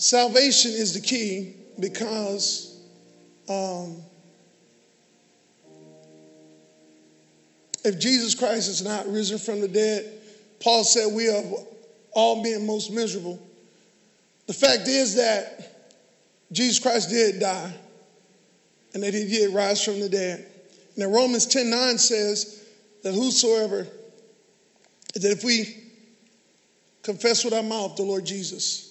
salvation is the key because um, if Jesus Christ is not risen from the dead, Paul said we are all being most miserable. The fact is that Jesus Christ did die and that he did rise from the dead. Then Romans 10 9 says that whosoever, that if we confess with our mouth the Lord Jesus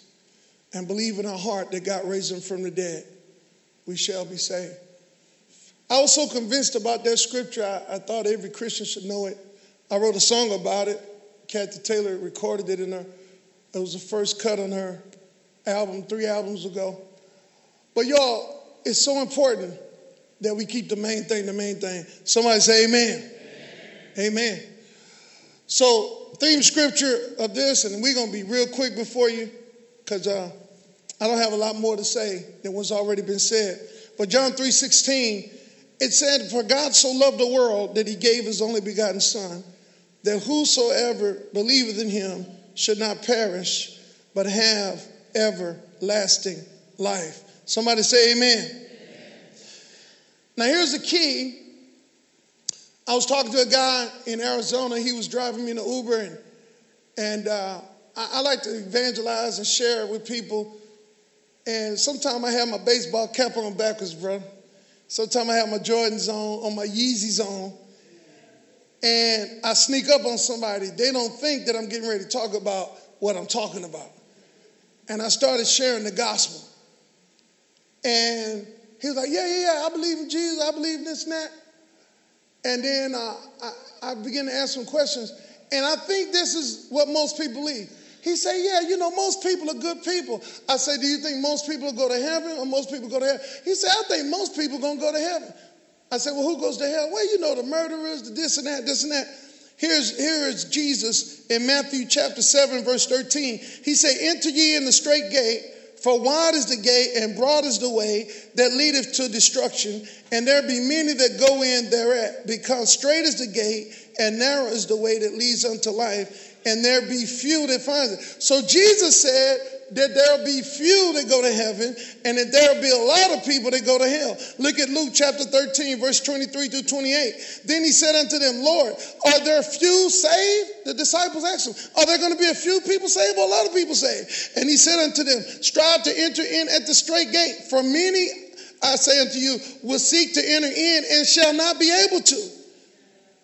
and believe in our heart that God raised him from the dead, we shall be saved. I was so convinced about that scripture, I, I thought every Christian should know it. I wrote a song about it. Kathy Taylor recorded it in her, it was the first cut on her album three albums ago. But y'all, it's so important that we keep the main thing the main thing. Somebody say amen. Amen. amen. So, theme scripture of this, and we're going to be real quick before you because uh, I don't have a lot more to say than what's already been said. But John 3 16, it said, For God so loved the world that he gave his only begotten Son, that whosoever believeth in him should not perish, but have everlasting life. Somebody say amen. amen. Now, here's the key. I was talking to a guy in Arizona. He was driving me in an Uber, and, and uh, I, I like to evangelize and share with people. And sometimes I have my baseball cap on backwards, bro. Sometimes I have my Jordans on, on my Yeezys on. And I sneak up on somebody. They don't think that I'm getting ready to talk about what I'm talking about. And I started sharing the gospel. And he was like, Yeah, yeah, yeah, I believe in Jesus. I believe in this and that. And then uh, I, I began to ask some questions. And I think this is what most people believe. He said, Yeah, you know, most people are good people. I say, Do you think most people go to heaven or most people go to hell? He said, I think most people to go to heaven. I said, Well, who goes to hell? Well, you know, the murderers, the this and that, this and that. Here's, here is Jesus in Matthew chapter 7, verse 13. He said, Enter ye in the straight gate, for wide is the gate and broad is the way that leadeth to destruction, and there be many that go in thereat, because straight is the gate and narrow is the way that leads unto life, and there be few that find it. So Jesus said, that there'll be few that go to heaven and that there'll be a lot of people that go to hell. Look at Luke chapter 13, verse 23 through 28. Then he said unto them, Lord, are there few saved? The disciples asked him, Are there going to be a few people saved or a lot of people saved? And he said unto them, Strive to enter in at the straight gate, for many, I say unto you, will seek to enter in and shall not be able to.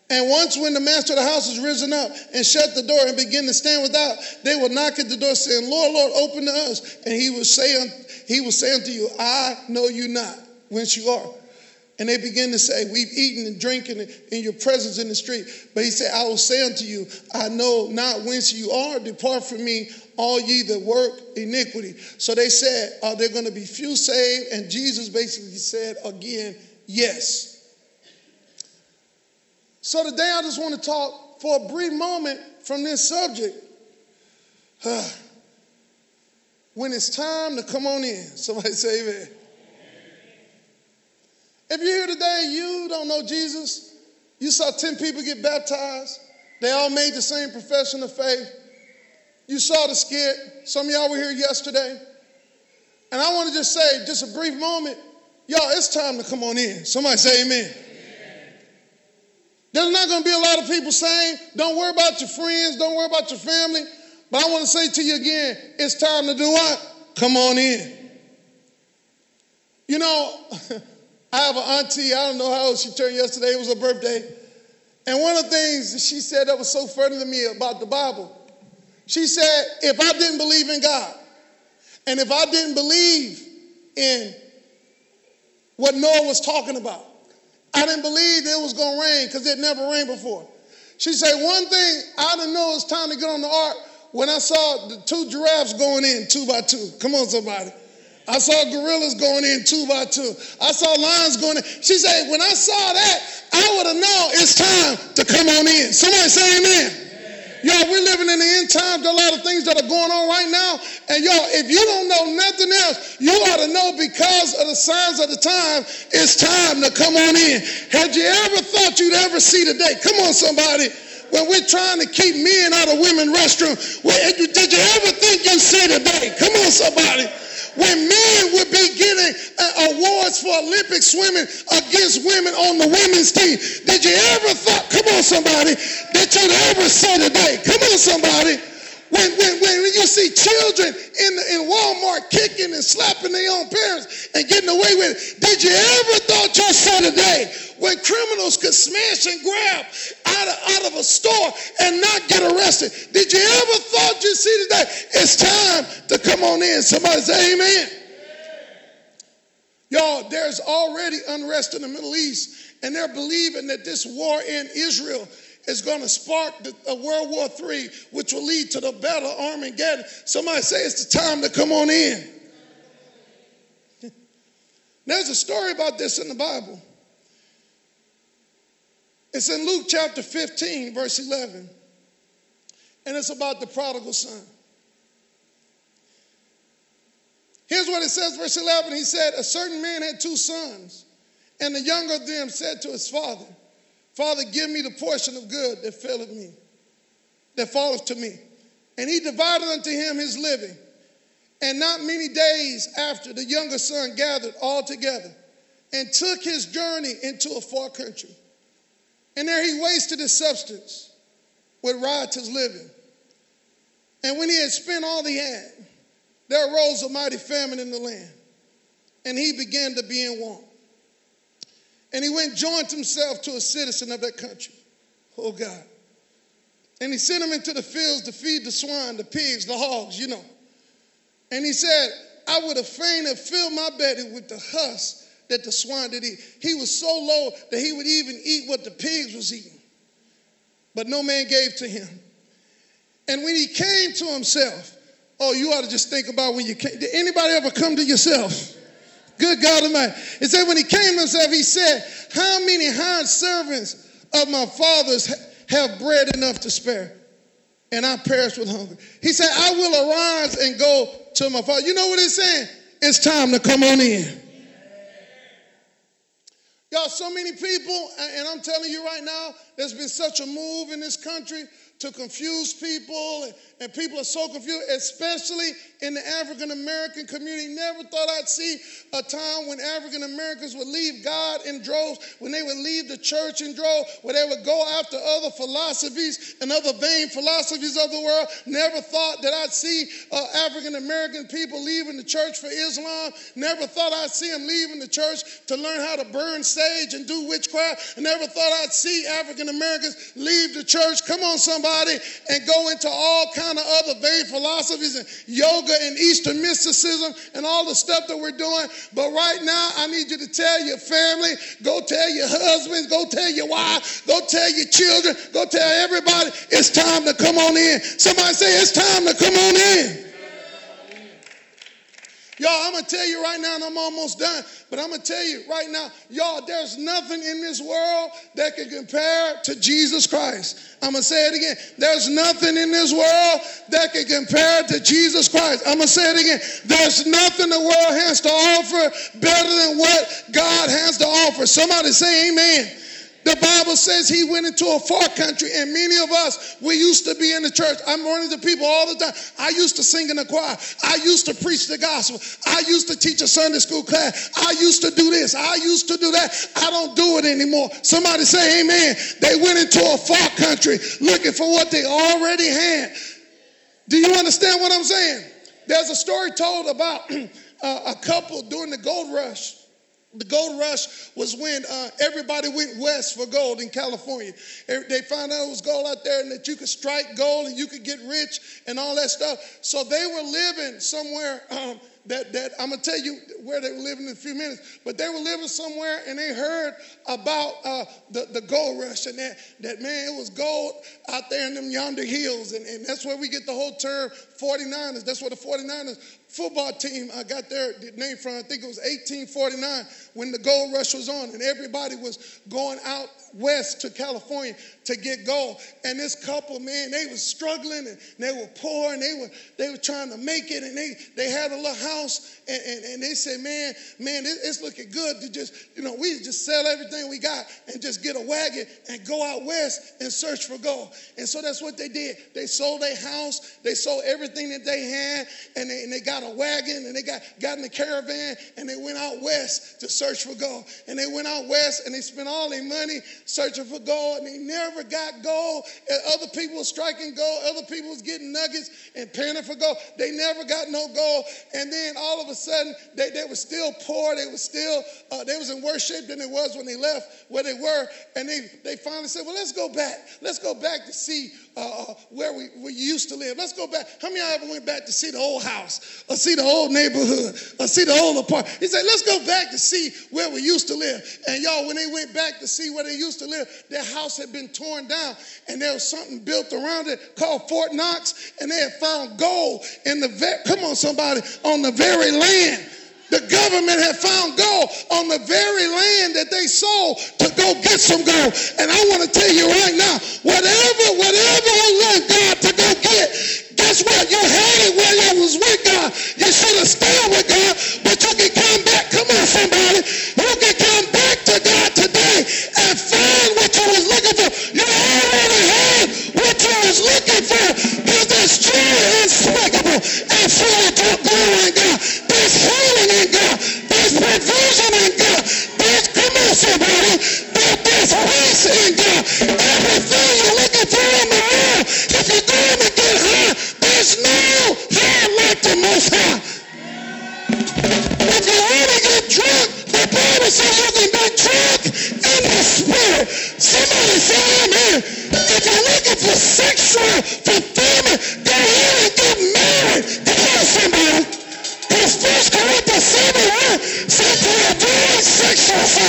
And once when the master of the house is risen up and shut the door and begin to stand without, they will knock at the door saying, Lord, Lord, open to us. And he will say, he will say unto you, I know you not whence you are. And they begin to say, We've eaten and drinking in your presence in the street. But he said, I will say unto you, I know not whence you are. Depart from me, all ye that work iniquity. So they said, Are there going to be few saved? And Jesus basically said again, Yes. So today I just want to talk for a brief moment from this subject. when it's time to come on in. Somebody say amen. If you're here today, you don't know Jesus, you saw 10 people get baptized, they all made the same profession of faith. You saw the skit, some of y'all were here yesterday. And I want to just say, just a brief moment, y'all, it's time to come on in. Somebody say amen. There's not going to be a lot of people saying, don't worry about your friends, don't worry about your family. But I want to say to you again, it's time to do what? Come on in. You know, I have an auntie, I don't know how old she turned yesterday, it was her birthday. And one of the things that she said that was so funny to me about the Bible, she said, if I didn't believe in God, and if I didn't believe in what Noah was talking about, I didn't believe it was going to rain because it never rained before. She said, One thing I didn't know it's time to get on the ark when I saw the two giraffes going in two by two. Come on, somebody. I saw gorillas going in two by two. I saw lions going in. She said, When I saw that, I would have known it's time to come on in. Somebody say amen. Y'all, we're living in the end times. There are a lot of things that are going on right now. And y'all, if you don't know nothing else, you ought to know because of the signs of the time, it's time to come on in. Had you ever thought you'd ever see the day? Come on, somebody. When we're trying to keep men out of women's restroom, did you ever think you'd see the day? Come on, somebody when men would be getting uh, awards for Olympic swimming against women on the women's team. Did you ever thought, come on somebody, that you'd ever say today, come on somebody, when, when, when you see children in, in Walmart kicking and slapping their own parents and getting away with it, did you ever thought you said today when criminals could smash and grab out of, out of a store and not get arrested? Did you ever thought you see today? It's time to come on in. Somebody say amen. Y'all, there's already unrest in the Middle East, and they're believing that this war in Israel is going to spark the, World War III, which will lead to the Battle of Armageddon. Somebody say it's the time to come on in. There's a story about this in the Bible. It's in Luke chapter 15, verse 11. And it's about the prodigal son. Here's what it says, verse 11. He said, A certain man had two sons, and the younger of them said to his father, Father, give me the portion of good that falleth me, that falleth to me. And he divided unto him his living. And not many days after, the younger son gathered all together and took his journey into a far country. And there he wasted his substance with riotous living. And when he had spent all he had, there arose a mighty famine in the land, and he began to be in want. And he went and joined himself to a citizen of that country. Oh God. And he sent him into the fields to feed the swine, the pigs, the hogs, you know. And he said, I would have fain have filled my belly with the husk that the swine did eat. He was so low that he would even eat what the pigs was eating. But no man gave to him. And when he came to himself, oh, you ought to just think about when you came. Did anybody ever come to yourself? Good God Almighty. It said, when he came to himself, he said, How many hired servants of my father's have bread enough to spare? And I perish with hunger. He said, I will arise and go to my father. You know what he's saying? It's time to come on in. Y'all, so many people, and I'm telling you right now, there's been such a move in this country to confuse people, and, people are so confused, especially in the African American community. Never thought I'd see a time when African Americans would leave God in droves, when they would leave the church in droves, where they would go after other philosophies and other vain philosophies of the world. Never thought that I'd see uh, African American people leaving the church for Islam. Never thought I'd see them leaving the church to learn how to burn sage and do witchcraft. Never thought I'd see African Americans leave the church. Come on, somebody, and go into all kind of other vain philosophies and yoga and Eastern mysticism and all the stuff that we're doing. But right now, I need you to tell your family, go tell your husbands, go tell your wife, go tell your children, go tell everybody it's time to come on in. Somebody say it's time to come on in. Y'all, I'm going to tell you right now, and I'm almost done, but I'm going to tell you right now, y'all, there's nothing in this world that can compare to Jesus Christ. I'm going to say it again. There's nothing in this world that can compare to Jesus Christ. I'm going to say it again. There's nothing the world has to offer better than what God has to offer. Somebody say amen. The Bible says he went into a far country, and many of us, we used to be in the church. I'm running the people all the time. I used to sing in the choir. I used to preach the gospel. I used to teach a Sunday school class. I used to do this. I used to do that. I don't do it anymore. Somebody say amen. They went into a far country looking for what they already had. Do you understand what I'm saying? There's a story told about a couple during the gold rush the gold rush was when uh, everybody went west for gold in California. They found out it was gold out there and that you could strike gold and you could get rich and all that stuff. So they were living somewhere. Um, that, that I'm gonna tell you where they were living in a few minutes, but they were living somewhere and they heard about uh, the, the gold rush and that, that man, it was gold out there in them yonder hills. And, and that's where we get the whole term 49ers. That's where the 49ers football team I got their name from. I think it was 1849 when the gold rush was on and everybody was going out west to California to get gold. And this couple, man, they was struggling and they were poor and they were they were trying to make it and they they had a little house and, and, and they said, man, man, it's looking good to just, you know, we just sell everything we got and just get a wagon and go out west and search for gold. And so that's what they did. They sold their house, they sold everything that they had, and they, and they got a wagon and they got, got in the caravan and they went out west to search for gold. And they went out west and they spent all their money searching for gold and they never got gold. And other people striking gold, other people was getting nuggets and panning for gold. They never got no gold. And then all of a sudden, they, they were still poor. They were still, uh, they was in worse shape than it was when they left where they were. And they, they finally said, well, let's go back. Let's go back to see uh, where we, we used to live. Let's go back. How many of y'all ever went back to see the old house or see the old neighborhood or see the old apartment? He said, let's go back to see where we used to live. And y'all, when they went back to see where they used to live, their house had been torn down and there was something built around it called Fort Knox and they had found gold in the, ve- come on somebody, on the very land the government had found gold on the very land that they sold to go get some gold. And I want to tell you right now, whatever, whatever you let God to go get, guess what? You had it while you was with God. You should have stayed with God, but you can come back. Come on, somebody. You can come back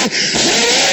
Yeah.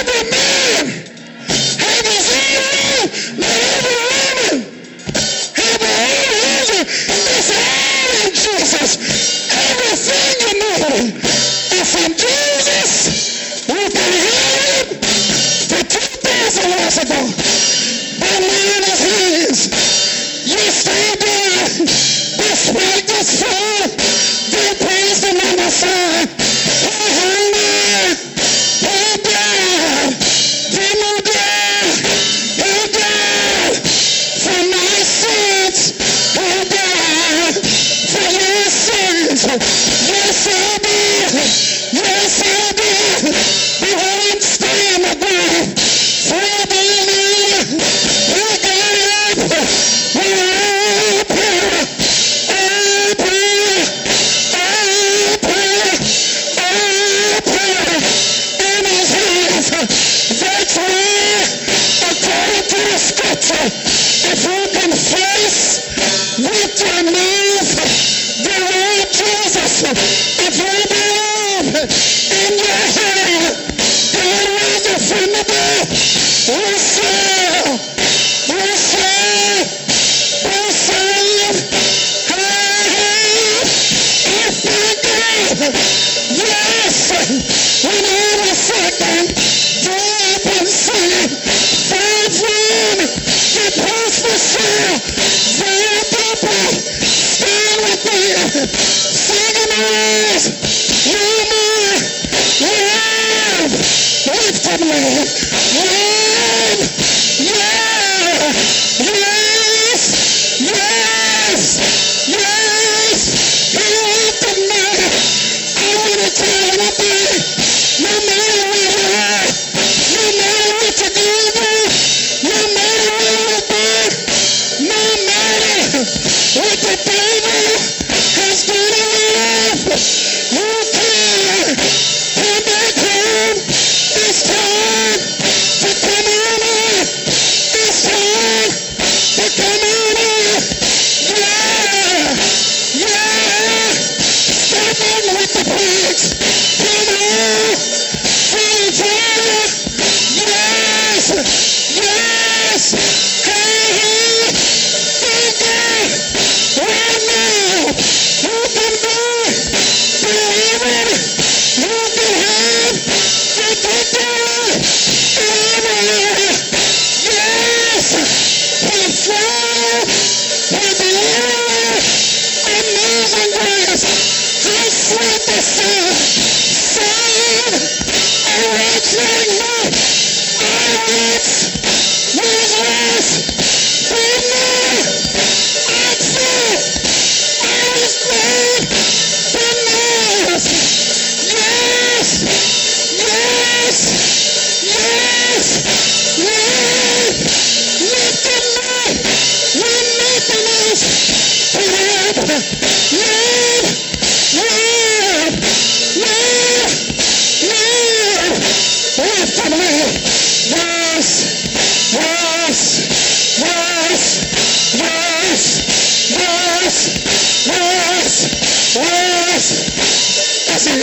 Is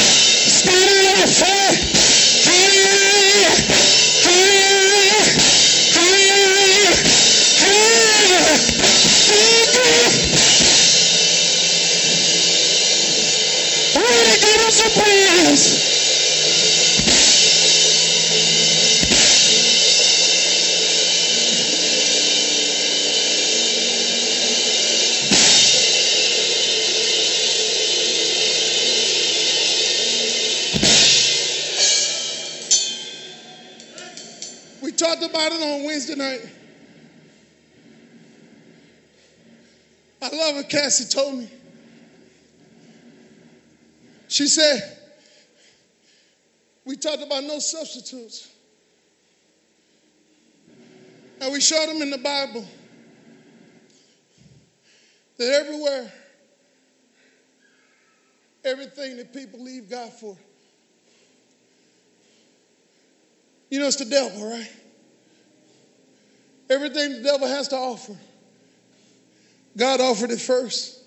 Lord. Stand on love told me. She said, we talked about no substitutes. And we showed them in the Bible that everywhere, everything that people leave God for, you know, it's the devil, right? Everything the devil has to offer, God offered it first.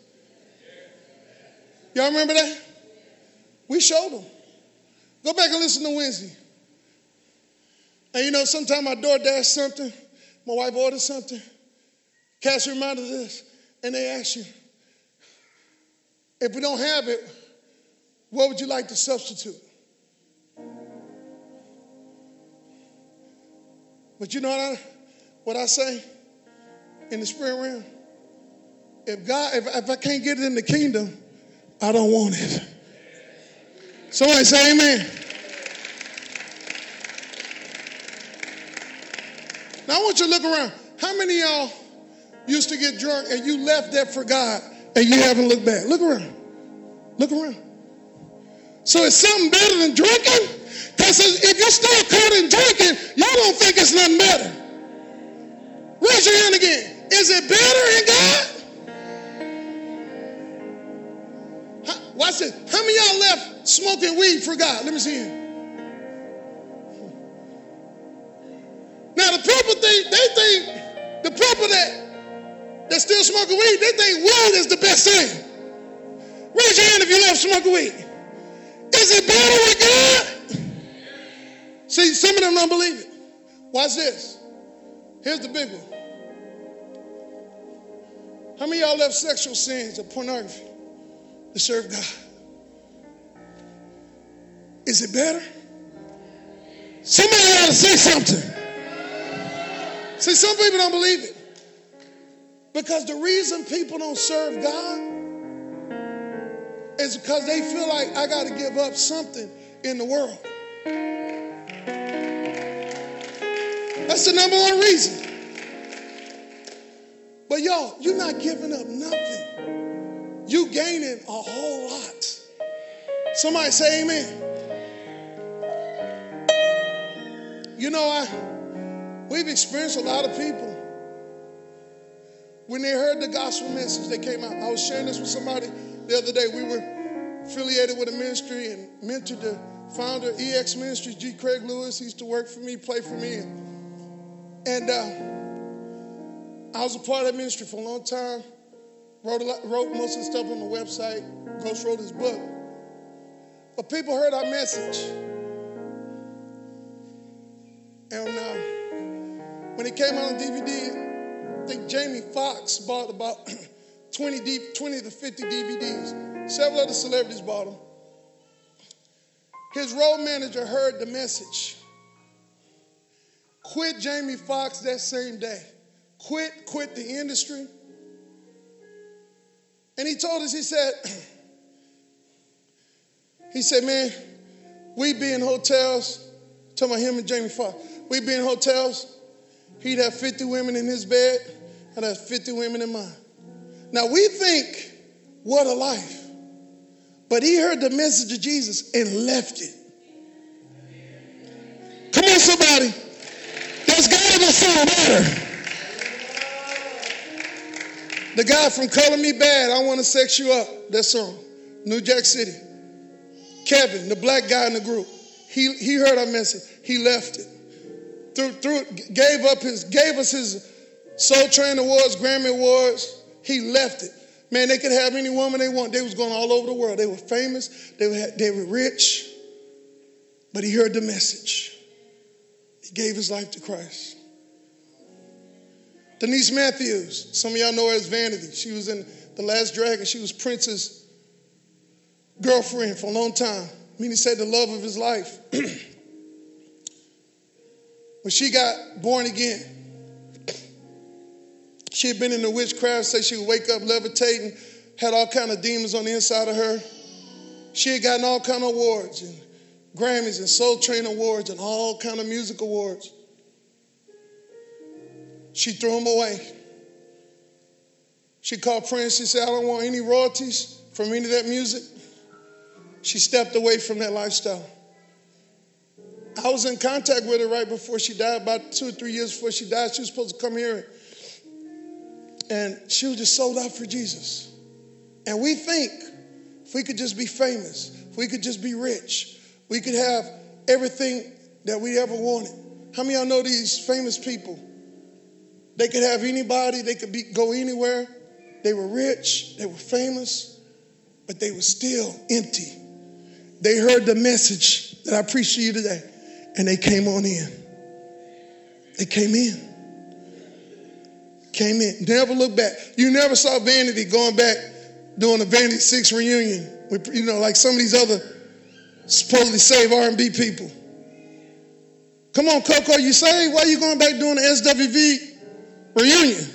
Y'all remember that? We showed them. Go back and listen to Wednesday. And you know, sometimes I DoorDash something, my wife orders something, Cash reminded this, and they ask you, if we don't have it, what would you like to substitute? But you know what I, what I say in the spirit realm? If God, if, if I can't get it in the kingdom, I don't want it. Somebody say amen. Now I want you to look around. How many of y'all used to get drunk and you left that for God and you haven't looked back? Look around. Look around. So it's something better than drinking? Because if you're still caught in drinking, y'all don't think it's nothing better. Raise your hand again. Is it better in God? Watch this. How many y'all left smoking weed for God? Let me see you. Now the people think they think the people that that still smoking weed, they think weed is the best thing. Raise your hand if you love smoking weed. Is it better with God? See, some of them don't believe it. Watch this. Here's the big one. How many y'all left sexual sins or pornography to serve God? Is it better? Somebody ought to say something. See, some people don't believe it. Because the reason people don't serve God is because they feel like I got to give up something in the world. That's the number one reason. But y'all, you're not giving up nothing. You gaining a whole lot. Somebody say amen. You know, I we've experienced a lot of people. When they heard the gospel message, they came out. I was sharing this with somebody the other day. We were affiliated with a ministry and mentored the founder EX Ministries, G. Craig Lewis. He used to work for me, play for me. And uh, I was a part of that ministry for a long time. Wrote, lot, wrote most of the stuff on the website. Ghost wrote his book. But people heard our message. And uh, when it came out on DVD, I think Jamie Foxx bought about 20, D, 20 to 50 DVDs. Several other celebrities bought them. His road manager heard the message. Quit Jamie Foxx that same day. Quit, quit the industry. And he told us, he said, He said, man, we be in hotels, talking about him and Jamie Foxx. We be in hotels, he'd have 50 women in his bed, and I'd have 50 women in mine. Now we think, what a life. But he heard the message of Jesus and left it. Come on, somebody. There's got to be something better. The guy from Color Me Badd, I Want to Sex You Up, that song, New Jack City. Kevin, the black guy in the group, he, he heard our message. He left it. Through, through, gave up his, gave us his Soul Train Awards, Grammy Awards. He left it. Man, they could have any woman they want. They was going all over the world. They were famous. They were, they were rich. But he heard the message. He gave his life to Christ. Denise Matthews, some of y'all know her as Vanity. She was in The Last Dragon. She was Prince's girlfriend for a long time. I mean, he said the love of his life. when she got born again, she had been in the witchcraft, said she would wake up levitating, had all kind of demons on the inside of her. She had gotten all kind of awards and Grammys and Soul Train awards and all kind of music awards. She threw them away. She called Prince. She said, I don't want any royalties from any of that music. She stepped away from that lifestyle. I was in contact with her right before she died, about two or three years before she died. She was supposed to come here. And she was just sold out for Jesus. And we think if we could just be famous, if we could just be rich, we could have everything that we ever wanted. How many of y'all know these famous people? They could have anybody, they could be, go anywhere. They were rich, they were famous, but they were still empty. They heard the message that I preached to you today, and they came on in. They came in. Came in. Never look back. You never saw Vanity going back doing a Vanity Six reunion with, you know, like some of these other supposedly saved R&B people. Come on, Coko, you say, why are you going back doing the SWV reunion.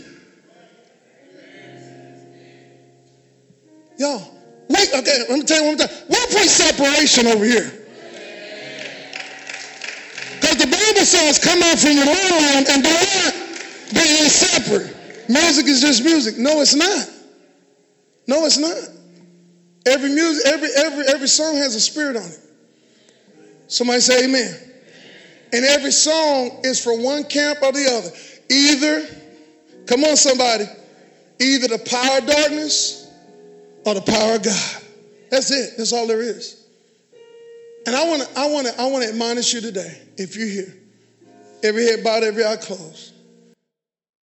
Y'all, wait, okay, let me tell you one more time. We'll put separation over here. Because the Bible says, come out from your land and do what? Be separate. Music is just music. No, it's not. No, it's not. Every music, every every every song has a spirit on it. Somebody say amen. And every song is for one camp or the other. Either Come on, somebody. Either the power of darkness or the power of God. That's it. That's all there is. And I want to, I want to, I want to admonish you today, if you're here, every head bowed, every eye closed.